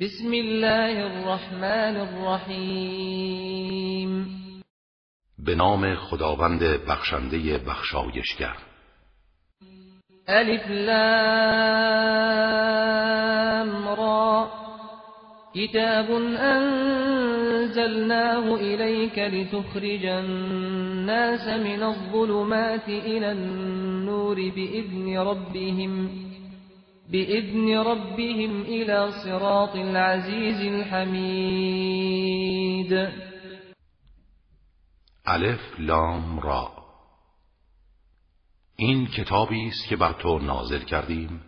بسم الله الرحمن الرحیم به نام خداوند بخشنده بخشایشگر. الف لام را. کتاب انزلناه إليك لتخرج الناس من الظلمات إلى النور بإذن ربهم. بإذن ربهم إلى صراط العزيز الحميد. الف لام را. این کتابی است که بر تو نازل کردیم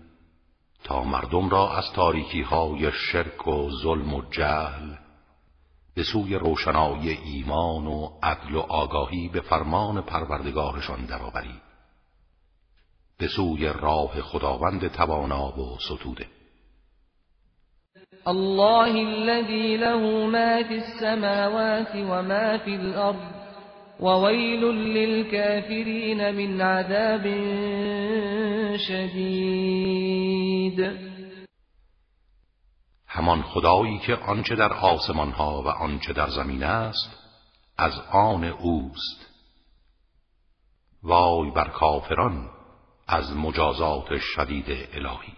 تا مردم را از تاریکی های شرک و ظلم و جهل به سوی روشنایی ایمان و عدل و آگاهی به فرمان پروردگارشان درآوری به سوی راه خداوند توانا و ستوده. الله الذي له ما في السماوات وما في الأرض وويل للكافرين من عذاب شدید همان خدایی که آنچه در آسمان ها و آنچه در زمین است از آن اوست. وای بر کافران! از مجازات شدید الهی.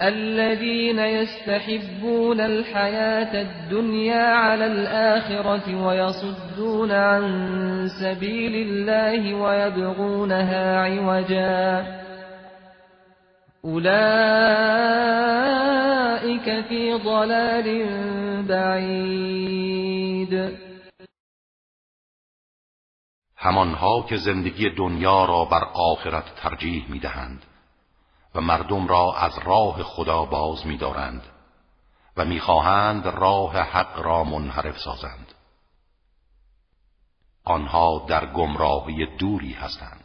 الذين يستحبون الحياة الدنيا على الآخرة ويصدون عن سبيل الله ويبغونها عوجا. أولئك في ضلال بعید همانها که زندگی دنیا را بر آخرت ترجیح می دهند و مردم را از راه خدا باز می دارند و می‌خواهند راه حق را منحرف سازند. آنها در گمراهی دوری هستند.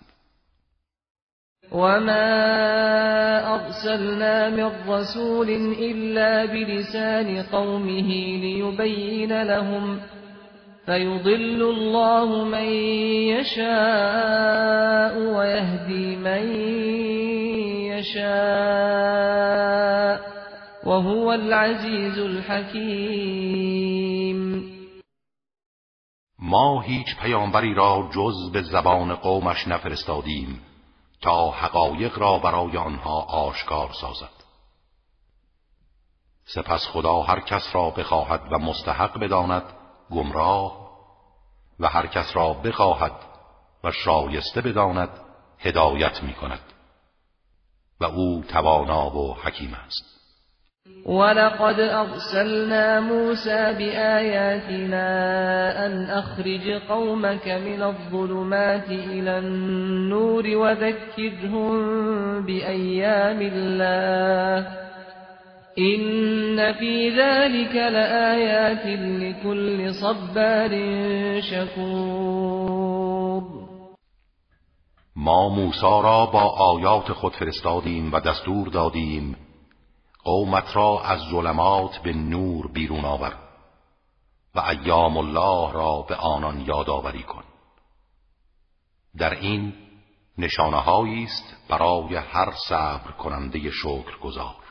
وما أرسلنا من رسول إلا بلسان قومه ليبين لهم فيضل الله من يشاء ويهدي من يشاء وهو العزيز الحكيم. ما هیچ پیامبری را جز به زبان قومش نفرستادیم تا حقایق را برای آنها آشکار سازد. سپس خدا هر کس را بخواهد و مستحق بداند گمراه و هر کس را بخواهد و شایسته بداند هدایت می کند و او توانا و حکیم است. ولقد أرسلنا موسى بآياتنا أن أخرج قومك من الظلمات إلى النور وذكرهم بأيام الله. إن في ذلك لآيات لكل صبار شكور. ما موسی را با آیات خود فرستادیم و دستور دادیم قومت را از ظلمات به نور بیرون آور و ایام الله را به آنان یادآوری کن. در این نشانه است برای هر صبر کننده شکر گذار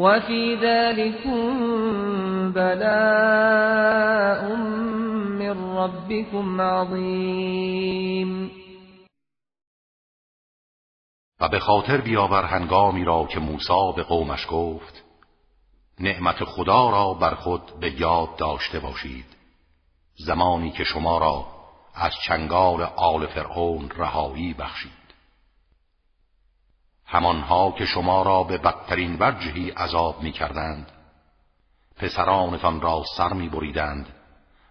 وفي ذلكم بلاء من ربكم عظیم و به خاطر بیاور هنگامی را که موسی به قومش گفت نعمت خدا را بر خود به یاد داشته باشید. زمانی که شما را از چنگال آل فرعون رهایی بخشید. همانها که شما را به بدترین وجهی عذاب می کردند پسرانتان را سر می بریدند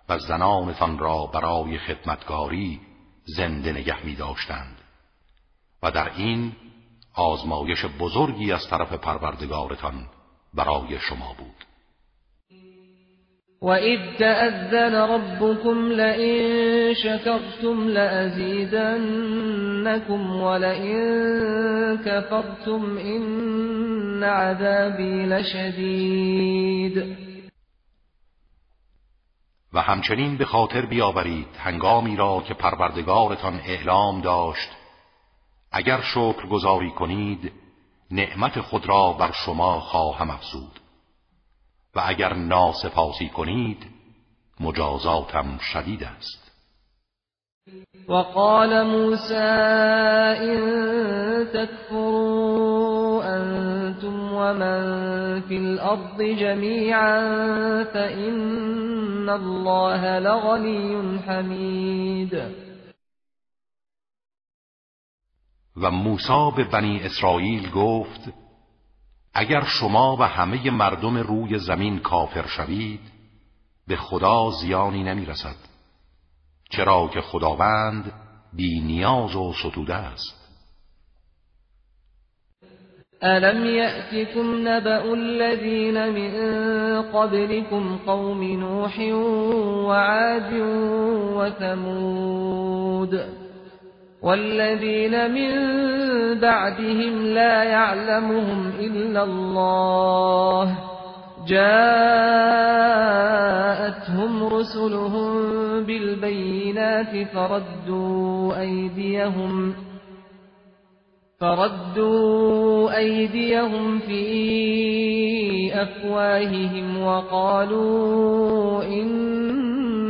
و زنانتان را برای خدمتگاری زنده نگه می داشتند و در این آزمایش بزرگی از طرف پروردگارتان برای شما بود. وَإِذْ تَأَذَّنَ رَبُّكُمْ لَئِن شَكَرْتُمْ لَأَزِيدَنَّكُمْ وَلَئِن كَفَرْتُمْ إِنَّ عَذَابِي لَشَدِيدٌ. و همچنین به خاطر بیاورید هنگامی را که پروردگارتان اعلام داشت اگر شکر گذاری کنید نعمت خود را بر شما خواهم افزود. و اگر ناسپاسی کنید مجازاتم شدید است. وقال موسى إن تكفروا أنتم ومن في الأرض جميعا فإن الله لغني حمید و موسی به بنی اسرائیل گفت اگر شما و همه مردم روی زمین کافر شوید به خدا زیانی نمی رسد چرا که خداوند بی نیاز و ستوده است. ألم يأتكم نبأ الذين من قبلكم قوم نوح وعاد وثمود والذين من بعدهم لا يعلمهم إلا الله. جاءتهم رسلهم بالبينات فردوا أيديهم فردوا أيديهم في أفواههم وقالوا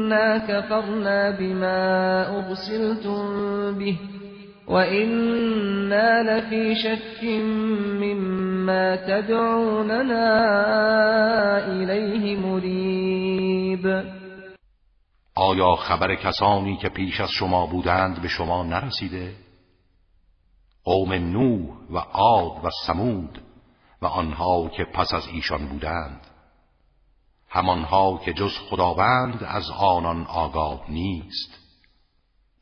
إنا كفرنا بما أرسلتم به وإنا لفي شك مما تدعوننا إليه مريب آیا خبر کسانی که پیش از شما بودند به شما نرسیده؟ قوم نوح و عاد و سمود و آنها که پس از ایشان بودند همانها که جز خداوند از آنان آگاه نیست.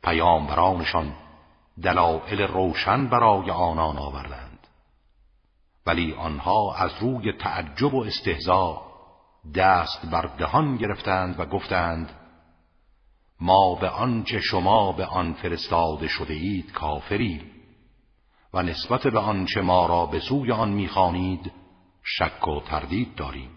پیامبرانشان دلائل روشن برای آنان آوردند. ولی آنها از روی تعجب و استهزا دست بر دهان گرفتند و گفتند ما به آنچه شما به آن فرستاده شده اید کافریم و نسبت به آنچه ما را به سوی آن می‌خوانید شک و تردید داریم.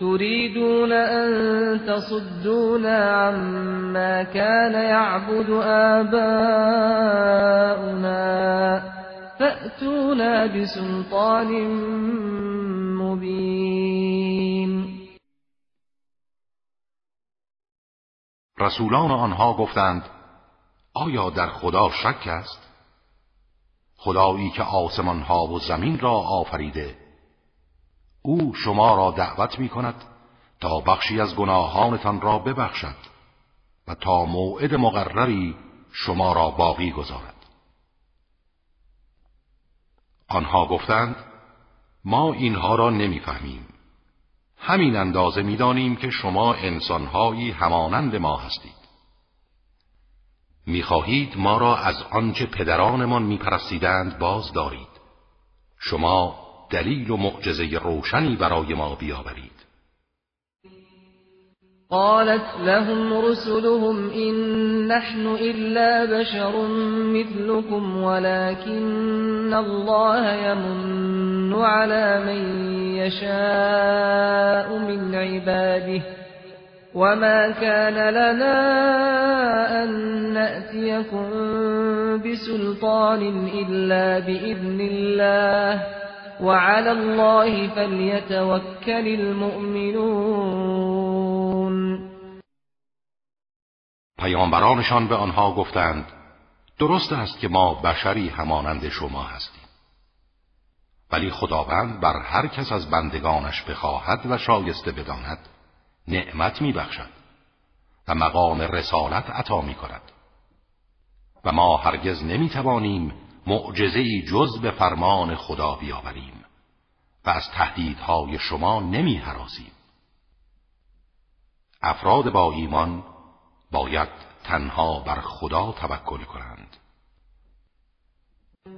تريدون أن تصدونا عما كان يعبد آباؤنا فأتونا بسلطان مبين رسولان آنها گفتند آیا در خدا شک است؟ خدایی که آسمان ها و زمین را آفریده او شما را دعوت می کند تا بخشی از گناهانتان را ببخشد و تا موعد مقرری شما را باقی گذارد. آنها گفتند ما اینها را نمی‌فهمیم. همین اندازه می‌دانیم که شما انسانهایی همانند ما هستید. می‌خواهید ما را از آنچه پدرانمان میپرستیدند باز دارید شما دلیل و معجزه روشنی برای ما بیاورید. قالت لهم رسلهم إن نحن إلا بشر مثلكم ولكن الله يمن على من يشاء من عباده وما كان لنا أن نأتيكم بسلطان إلا بإذن الله. وعلى الله فليتوكل المؤمنون. پیامبرانشان به آنها گفتند درست است که ما بشری همانند شما هستیم. ولی خداوند بر هر کس از بندگانش بخواهد و شایسته بداند نعمت میبخشد و مقام رسالت عطا می کند و ما هرگز نمی توانیم معجزه جز به فرمان خدا بیاوریم و از تهدیدهای شما نمی حرازیم. افراد با ایمان باید تنها بر خدا توکل کنند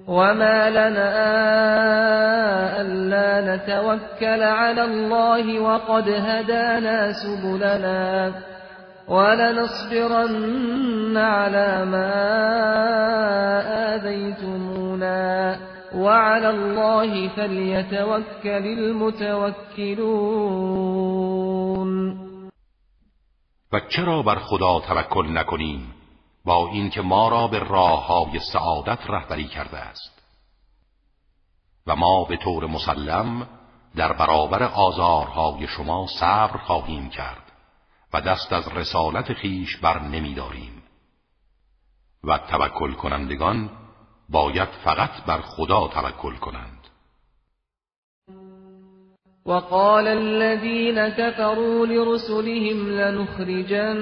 وما لنا ألا نتوكل على الله وقد هدانا سبلنا ولنصبرن على ما آذيتمونا وعلى الله فليتوكل المتوكلون. و چرا بر خدا توکل نکنیم با اینکه ما را به راه های سعادت رهبری کرده است؟ و ما به طور مسلم در برابر آزارهای شما صبر خواهیم کرد. و دست از رسالت خیش بر نمیداریم و توکل کنندگان باید فقط بر خدا توکل کنند. وقال الذين كفروا لرسلهم لنخرجنكم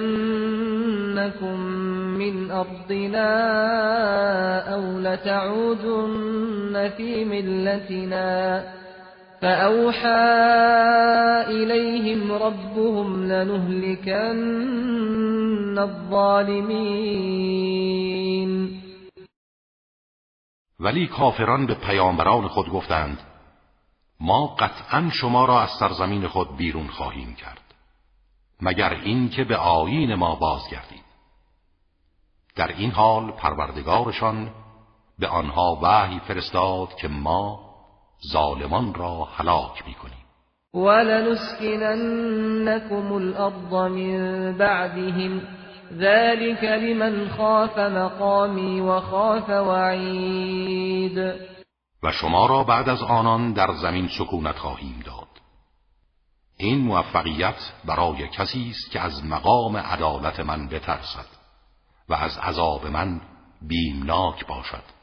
من أرضنا أو لتعودن في ملتنا. فأوحى إليهم ربهم لنهلكن الظالمين ولی کافران به پیامبران خود گفتند ما قطعا شما را از سرزمین خود بیرون خواهیم کرد مگر این که به آیین ما بازگردید در این حال پروردگارشان به آنها وحی فرستاد که ما ظالمان را هلاک می‌کنیم. ولنسكننكم الأرض من بعدهم ذلك لمن خاف مقامی وخاف وعید و شما را بعد از آنان در زمین سکونت خواهیم داد. این موفقیت برای کسی است که از مقام عدالت من بترسد و از عذاب من بیمناک باشد.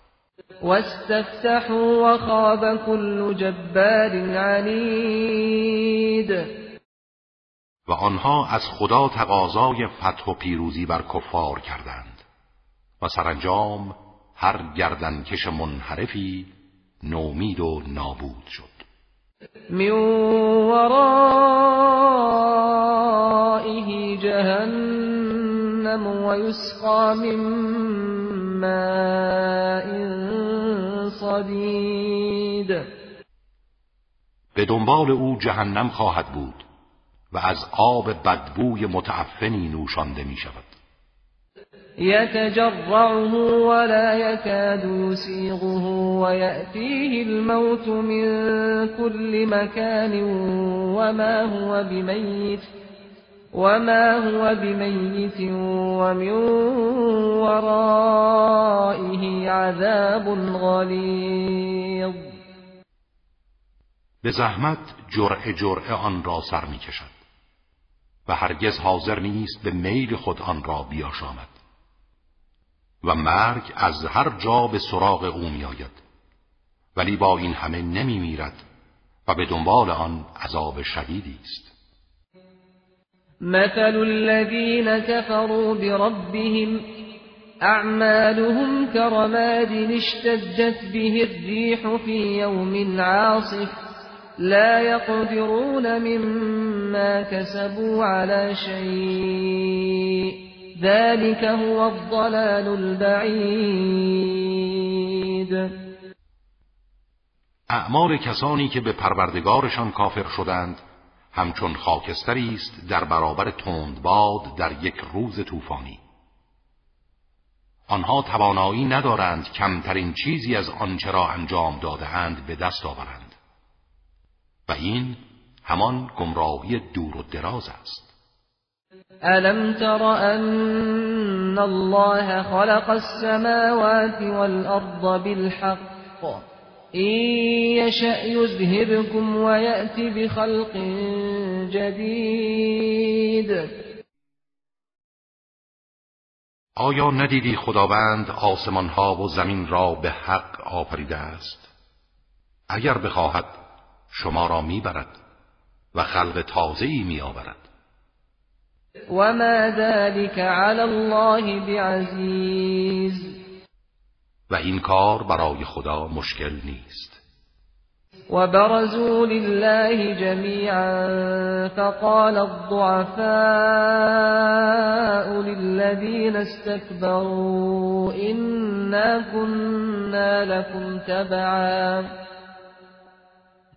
واستفتحوا وخاب كل جبار عنید و آنها از خدا تقاضای فتح و پیروزی بر کفار کردند. و سرانجام هر گردنکش منحرفی نومید و نابود شد. من ورائه جهنم و یسقا من ماء صدید به دنبال او جهنم خواهد بود و از آب بدبوی متعفنی نوشانده می شود يتجرعه ولا يكاد يسيغه ويأتيه الموت من كل مكان وما هو بميت وما هو بميت ومن ورائه عذاب غلیظ به زحمت جرعه جرعه آن را سر می کشد و هرگز حاضر نیست به میل خود آن را بیاشامد و مرگ از هر جا به سراغ او میآید ولی با این همه نمی میرد و به دنبال آن عذاب شدیدی است. مثل الذين كفروا بربهم أعمالهم كرماد اشتدت به الريح في يوم عاصف لا يقدرون مما كسبوا على شيء ذلك هو الضلال البعید اعمال کسانی که به پروردگارشان کافر شدند همچون خاکستری است در برابر تندباد در یک روز طوفانی. آنها توانایی ندارند کمترین چیزی از آنچه را انجام دادهاند به دست آورند. و این همان گمراهی دور و دراز است. ألم تر أن الله خلق السماوات والأرض بالحق إن يشأ يذهبكم ويأتي بخلق جديد. آیا ندیدی خداوند آسمان ها و زمین را به حق آفریده است؟ اگر بخواهد شما را می‌برد و خلق تازه‌ای میآورد. و ما ذلك علی الله بعزیز و این کار برای خدا مشکل نیست. وبرزوا لله جميعا فقال الضعفاء للذين استكبروا إنا كنا لكم تبعا.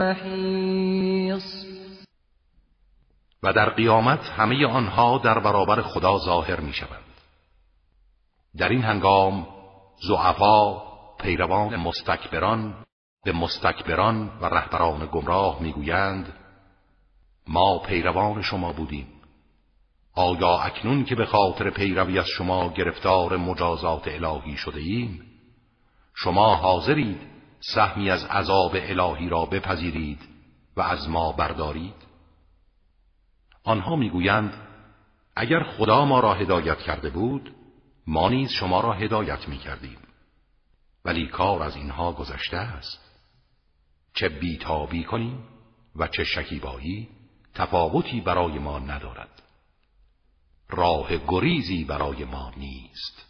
محيص و در قیامت همه آنها در برابر خدا ظاهر می شوند. در این هنگام زعفا پیروان مستکبران به مستکبران و رهبران گمراه می‌گویند ما پیروان شما بودیم آیا اکنون که به خاطر پیروی از شما گرفتار مجازات الهی شده ایم شما حاضرید سهمی از عذاب الهی را بپذیرید و از ما بردارید؟ آنها می‌گویند اگر خدا ما را هدایت کرده بود ما نیز شما را هدایت می‌کردیم. ولی کار از اینها گذشته است. چه بیتابی کنیم و چه شکیبایی تفاوتی برای ما ندارد. راه گریزی برای ما نیست.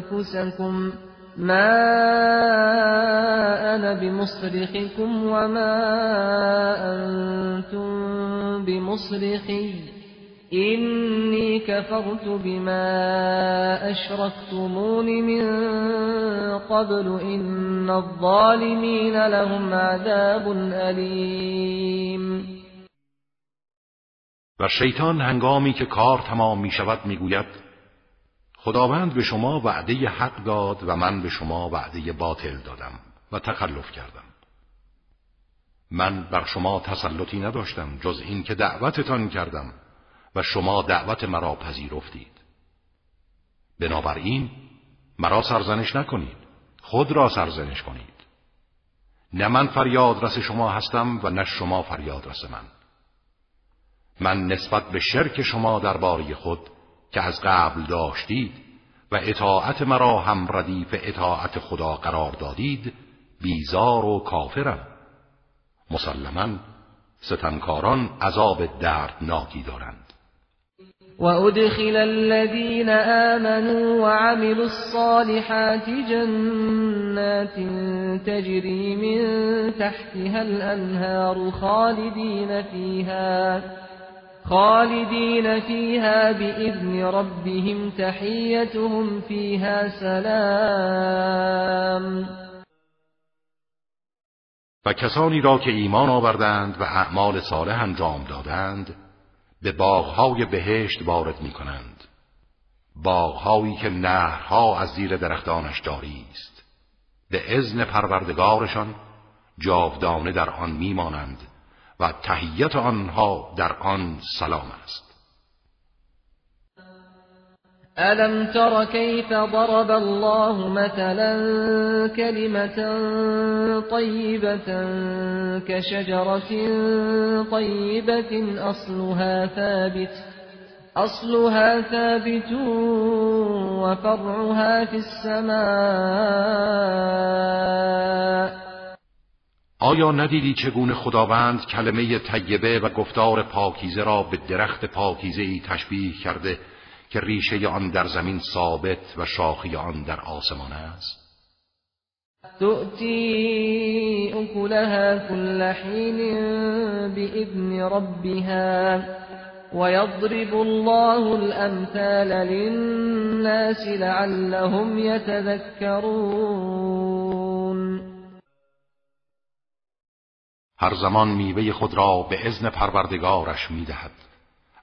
أنفسكم ما أنا بمصرخكم وما أنتم بمصرخي. إني كفرت بما أشركتمون من قبل. إن الظالمين لهم عذاب أليم. و شیطان هنگامی که کار تمام می شود می گوید خداوند به شما وعده حق داد و من به شما وعده باطل دادم و تخلف کردم. من بر شما تسلطی نداشتم جز این که دعوتتان کردم و شما دعوت مرا پذیرفتید. بنابراین مرا سرزنش نکنید خود را سرزنش کنید. نه من فریاد رس شما هستم و نه شما فریاد رس من. من نسبت به شرک شما درباره خود که از قبل داشتید و اطاعت مرا هم ردیف اطاعت خدا قرار دادید بیزار و کافرم. مسلما ستمکاران عذاب دردناکی دارند. وأدخل الذين آمنوا وعملوا الصالحات جنات تجري من تحتها الأنهار خالدين فيها. خالدين فيها بإذن ربهم تحيتهم فيها سلام. و کسانی را که ایمان آوردند و اعمال صالح انجام دادند به باغهای بهشت وارد می کنند باغهایی که نهرها از زیر درختانش جاری است. به ازن پروردگارشان جاودانه در آن میمانند. و تهیت آنها در آن سلام است. ألم تر كيف ضرب الله مثلا كلمة طيبة كشجرة طيبة أصلها ثابت أصلها ثابت وفرعها في السماء. آیا ندیدی چگونه خداوند کلمه طیبه و گفتار پاکیزه را به درخت پاکیزه ای تشبیه کرده که ریشه آن در زمین ثابت و شاخی آن در آسمان است؟ تؤتي أكلها كل حين بإذن ربها ويضرب الله الأمثال للناس لعلهم يتذكرون. هر زمان میوه خود را به اذن پروردگارش می‌دهد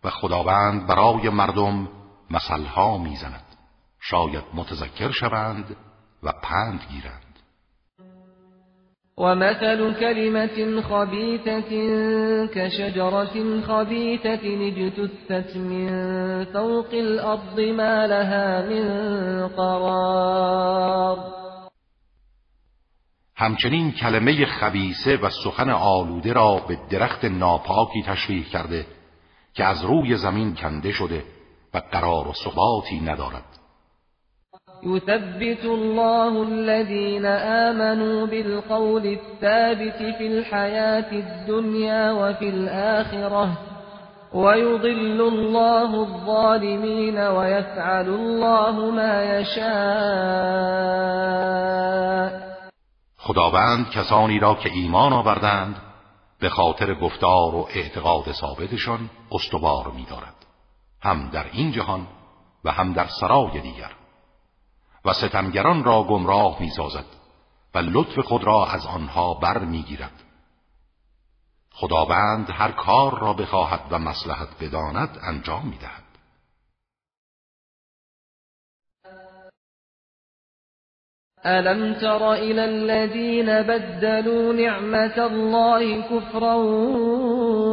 و خداوند برای مردم مثلها می‌زند. شاید متذکر شوند و پند گیرند. ومثل كلمة خبيثة كشجرة خبيثة اجتثت من فوق الأرض ما لها من قرار. همچنین کلمه خبیسه و سخن آلوده را به درخت ناپاکی تشبیه کرده که از روی زمین کنده شده و قرار و ثباتی ندارد. يثبت الله الذين آمنوا بالقول الثابت في الحياة الدنيا وفي الآخرة ويضل الله الظالمين ويفعل الله ما يشاء خداوند کسانی را که ایمان آوردند به خاطر گفتار و اعتقاد ثابتشان استوار می‌دارد هم در این جهان و هم در سرای دیگر. و ستمگران را گمراه می‌سازد و لطف خود را از آنها بر می‌گیرد خداوند هر کار را بخواهد و مسلحت بداند انجام می‌دهد. ألم تر إلى الذين بدلوا نعمة الله كفرا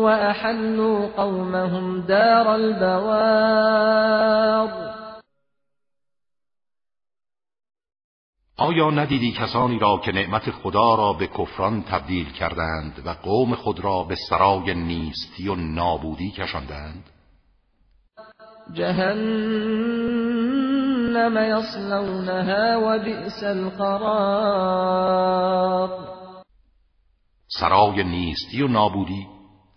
وأحلوا قومهم دار البوار آیا ندیدی کسانی را که نعمت خدا را به کفران تبدیل کردند و قوم خود را به سرای نیستی و نابودی کشاندند؟ جهنم یصلونها و بئس القرار. سرای نیستی و نابودی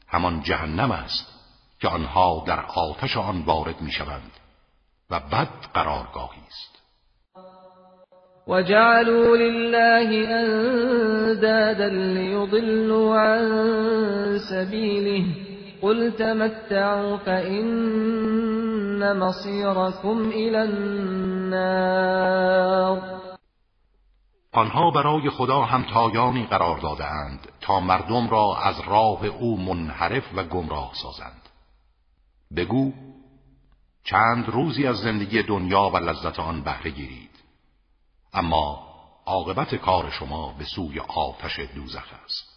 همان جهنم است که آنها در آتش آن وارد می‌شوند و بد قرارگاهی است. وجعلوا لله أندادا ليضلوا عن سبيله. قل تمتعوا فإن إلى النار. آنها برای خدا هم تایانی قرار دادهاند تا مردم را از راه او منحرف و گمراه سازند. بگو چند روزی از زندگی دنیا و لذت آن بهره گیرید. اما عاقبت کار شما به سوی آتش دوزخ است.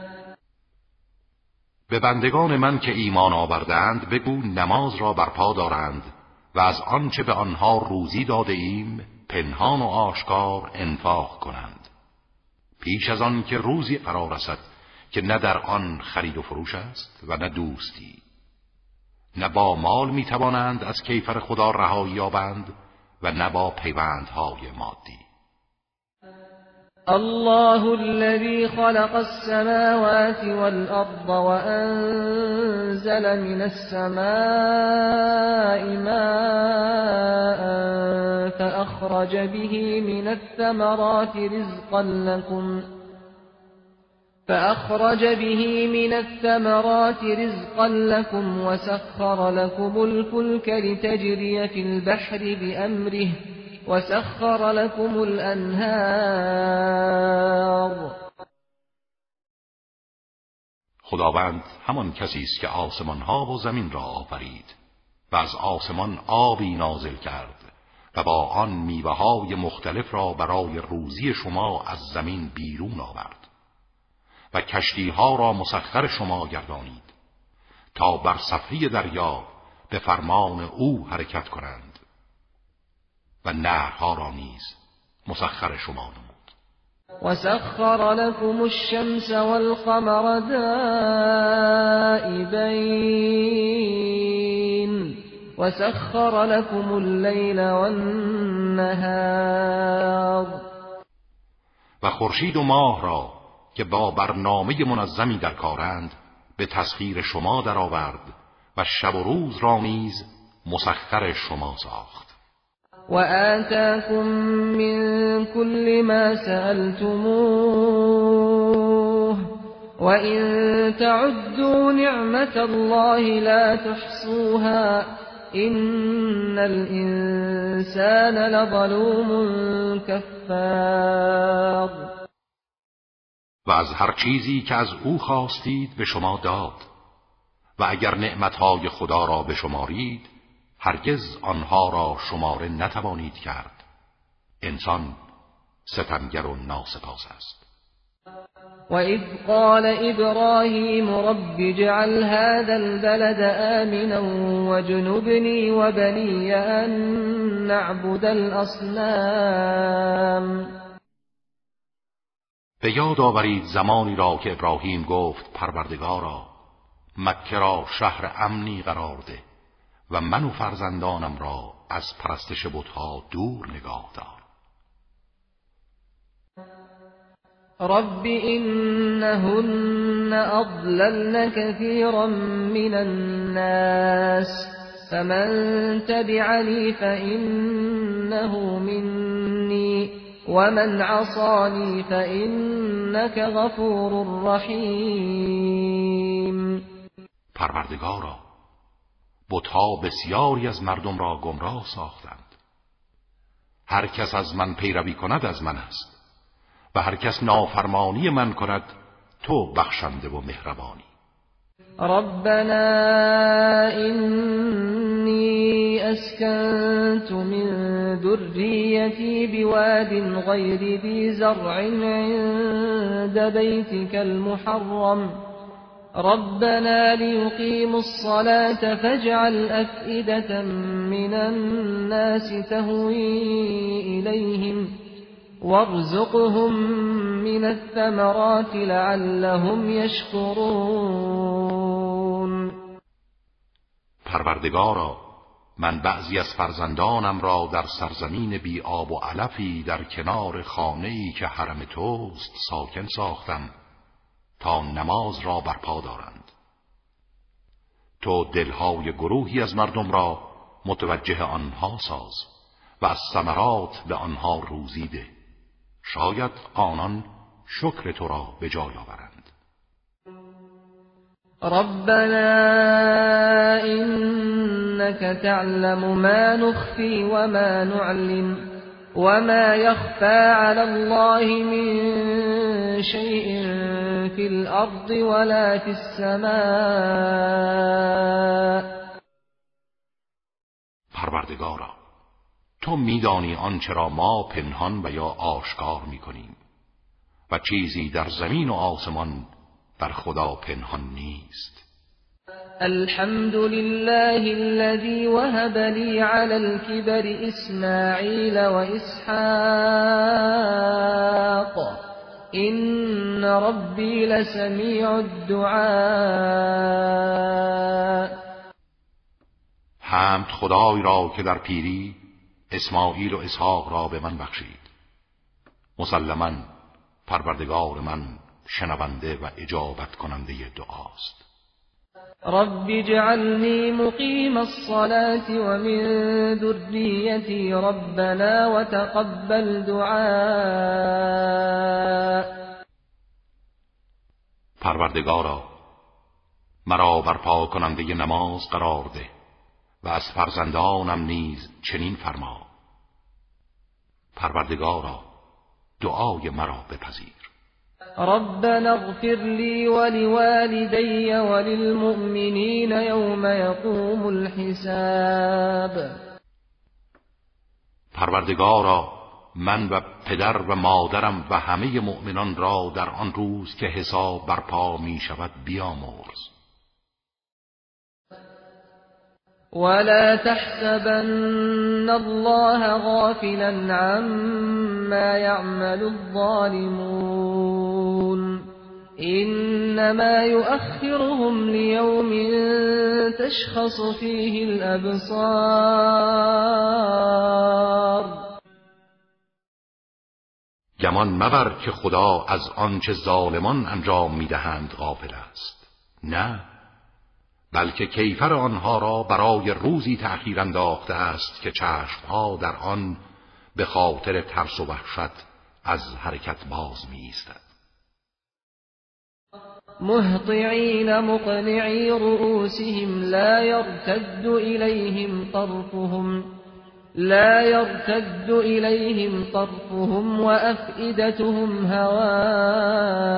به بندگان من که ایمان آوردند بگو نماز را برپا دارند و از آنچه به آنها روزی داده ایم پنهان و آشکار انفاق کنند. پیش از آن که روزی قرار رسد که نه در آن خرید و فروش است و نه دوستی. نه با مال می توانند از کیفر خدا رهایی یابند و نه با پیوندهای مادی. الله الذي خلق السماوات والأرض وأنزل من السماء ماء فأخرج به من الثمرات رزقا لكم فأخرج به من الثمرات رزقا لكم وسخر لكم الفلك لتجري في البحر بأمره وسخر لكم الأنهار. خداوند همان کسی است که آسمان ها و زمین را آفرید و از آسمان آبی نازل کرد و با آن میوه های مختلف را برای روزی شما از زمین بیرون آورد و کشتی ها را مسخر شما گردانید تا بر صفحه دریا به فرمان او حرکت کنند. و نهرها را نیز مسخر شما نمود. وسخر لكم الشمس والقمر دائبين. وسخر لكم الليل والنهار. و خورشید و ماه را که با برنامه منظمی در کارند به تسخیر شما درآورد و شب و روز را نیز مسخر شما ساخت. وآتاكم من كل ما سألتموه وإن تعدوا نعمة الله لا تحصوها إن الإنسان لظلوم كفار. و از هر چیزی که از او خواستید به شما داد و اگر نعمتهای خدا را بشمارید هرگز آنها را شماره نتوانید کرد. انسان ستمگر و ناسپاس است. وإذ قال إبراهيم رب اجعل هذا البلد آمنا وجنبني وبني أن نعبد الأصنام به یاد آورید زمانی را که ابراهیم گفت پروردگارا مکه را شهر امنی قرار ده. و من و فرزندانم را از پرستش بتها دور نگاه دار. رب إنهن أضللن كثيرا من الناس فمن تبعني فإنه مني ومن عصاني فإنك غفور رحیم پروردگارا بتها بسیاری از مردم را گمراه ساختند. هر کس از من پیروی کند از من است و هر کس نافرمانی من کند تو بخشنده و مهربانی. ربنا إني أسكنت من ذريتي بواد غير ذي زرع عند بيتك المحرم. ربنا ليقيموا الصلاة فاجعل أفئدة من الناس تهوي إليهم وارزقهم من الثمرات لعلهم يشكرون. پروردگارا من بعضی از فرزندانم را در سرزمین بی آب و علفی در کنار خانه‌ای که حرم توست ساکن ساختم. تا نماز را برپا دارند. تو دلهای گروهی از مردم را متوجه آنها ساز و از ثمرات به آنها روزیده شاید آنان شکر تو را به جای آورند. ربنا إنك تعلم ما نخفي وما نعلن. وما يخفى على الله من شيء في الأرض ولا في السماء. پروردگارا تو میدانی آنچه را ما پنهان و یا آشکار می‌کنیم و چیزی در زمین و آسمان بر خدا پنهان نیست. الحمد لله الذي وهب لي على الكبر إسماعيل وإسحاق إن ربي لسميع الدعاء. حمد خدای را که در پیری اسماعیل و اسحاق را به من بخشید. مسلما پروردگار من شنونده و اجابت کننده دعاست. رب اجعلني مقيم الصلاة ومن ذريتي ربنا وتقبل دعاء. پروردگارا مرا برپا کننده نماز قرار ده و از فرزندانم نیز چنین فرما. پروردگارا دعای مرا بپذیر. ربنا اغفر لي ولوالدي وللمؤمنين يوم يقوم الحساب. پروردگارا من و پدر و مادرم و همه مؤمنان را در آن روز که حساب برپا می شود بیامرز. ولا تحسبن الله غافلا عما يعمل الظالمون إنما يؤخرهم ليوم تشخص فيه الأبصار گمان مبر که خدا از آنچه ظالمان انجام می‌دهند غافل است. نه. بلکه کیفر آنها را برای روزی تأخیر انداخته است که چشمها در آن به خاطر ترس و وحشت از حرکت باز می ایستد مهطعین مقنعی رؤوسهم لا يرتد إليهم طرفهم لا يرتد إليهم طرفهم وأفئدتهم هواء.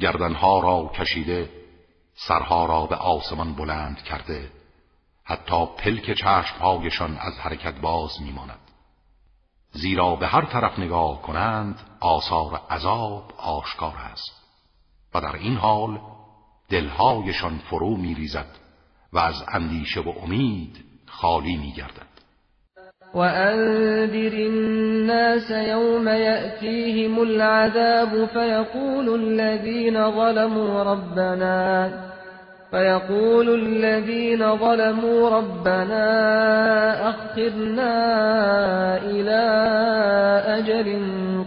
گردنها را کشیده سرها را به آسمان بلند کرده حتی پلک چشمهایشان از حرکت باز میماند. زیرا به هر طرف نگاه کنند آثار عذاب آشکار است. و در این حال دلهایشان فرو میریزد و از اندیشه و امید خالی میگردد. وأنذر الناس يوم يأتيهم العذاب فيقول الذين ظلموا ربنا فيقول الذين ظلموا ربنا أخرنا إلى أجل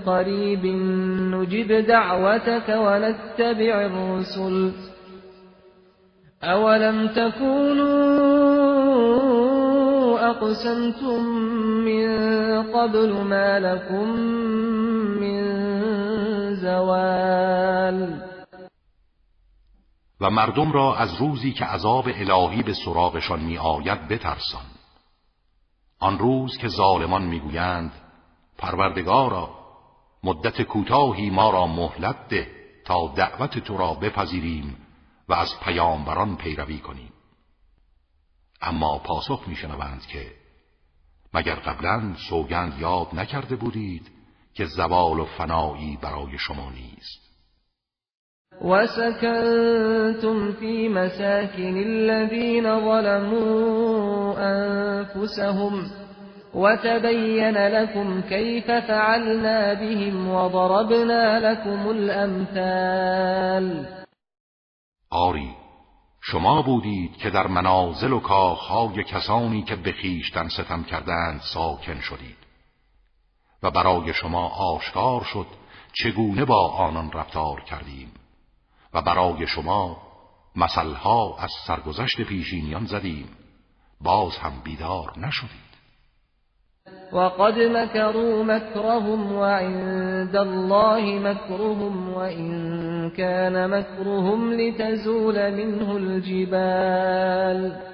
قريب نجب دعوتك ونتبع الرسل. أولم تكونوا أقسمتم من قبل ما لكم من زوال. و مردم را از روزی که عذاب الهی به سراغشان می آید بترسان. آن روز که ظالمان می‌گویند پروردگارا مدت کوتاهی ما را مهلت ده تا دعوت تو را بپذیریم و از پیامبران پیروی کنیم. اما پاسخ میشنوند که مگر قبلا سوگند یاد نکرده بودید که زوال و فنایی برای شما نیست؟ وسكنتم في مساكن الذين ظلموا أنفسهم وتبين لكم كيف فعلنا بهم وضربنا لكم الأمثال آری شما بودید که در منازل و کاخهای کسانی که به خیشتن ستم کردند ساکن شدید. و برای شما آشکار شد چگونه با آنان رفتار کردیم. و برای شما مثلها از سرگذشت پیشینیان زدیم. باز هم بیدار نشدید وقد مكروا مكرهم وعند الله مكرهم وإن كان مكرهم لتزول منه الجبال.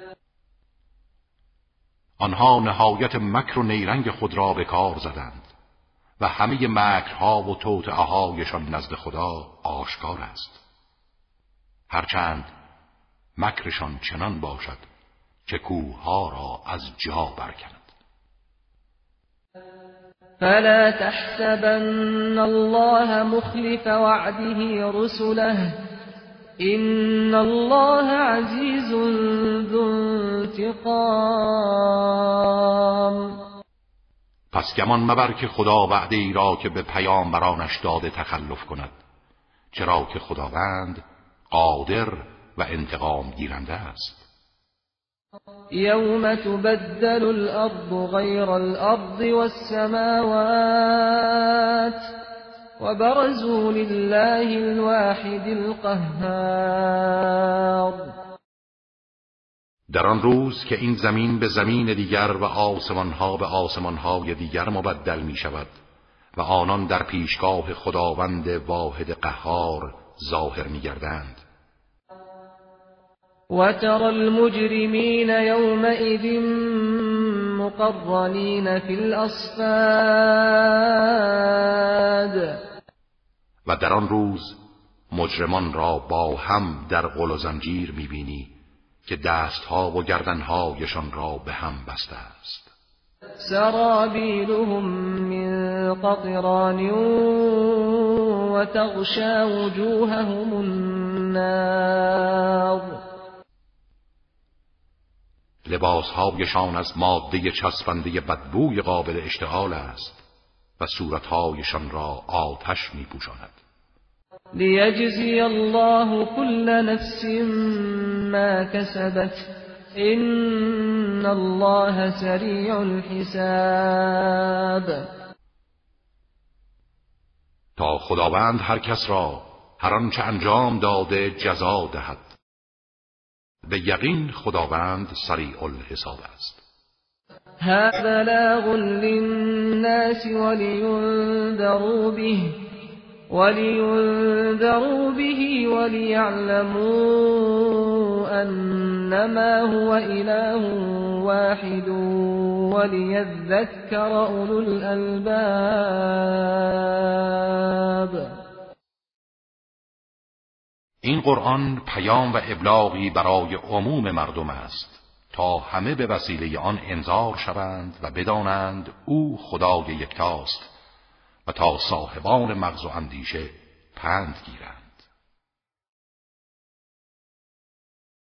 آنها نهایت مکر و نیرنگ خود را به کار زدند و همه مکرها و توطعهایشان نزد خدا آشکار است. هرچند مکرشان چنان باشد که کوهها را از جا برکند. فلا تحسبن الله مخلف وعده رسله. إن الله عزيز ذو انتقام. پس گمان مبر که خدا وعده ای را که به پیامبرانش داده تخلف کند. چرا که خداوند قادر و انتقام گیرنده است. يوم تبدل الأرض غير الأرض والسماوات وبرزوا لله الواحد القهار در آن روز که این زمین به زمین دیگر و آسمانها به آسمانهای دیگر مبدل می شود و آنان در پیشگاه خداوند واحد قهار ظاهر می گردند وترى المجرمين يومئذ مقرنين في الأصفاد. و در آن روز مجرمان را با هم در قل و زنجیر می‌بینی که دستها و گردنهایشان را به هم بسته است. سرابیلهم من قطران وتغشى وجوههم النار. لباسهایشان از ماده چسبنده بدبوی قابل اشتعال است و صورتهایشان را آتش می پوشاند لیجزی الله كل نفس ما کسبت. این الله سریع الحساب. تا خداوند هر کس را هر آنچه انجام داده جزا دهد. به یقین خداوند سریع الحساب است. هذا بلاغ للناس ولينذروا به ولينذروا به وليعلموا أنما هو إله واحد وليذكر أولو الألباب. این قرآن پیام و ابلاغی برای عموم مردم است تا همه به وسیله آن انذار شوند و بدانند او خدای یکتاست و تا صاحبان مغز و اندیشه پند گیرند.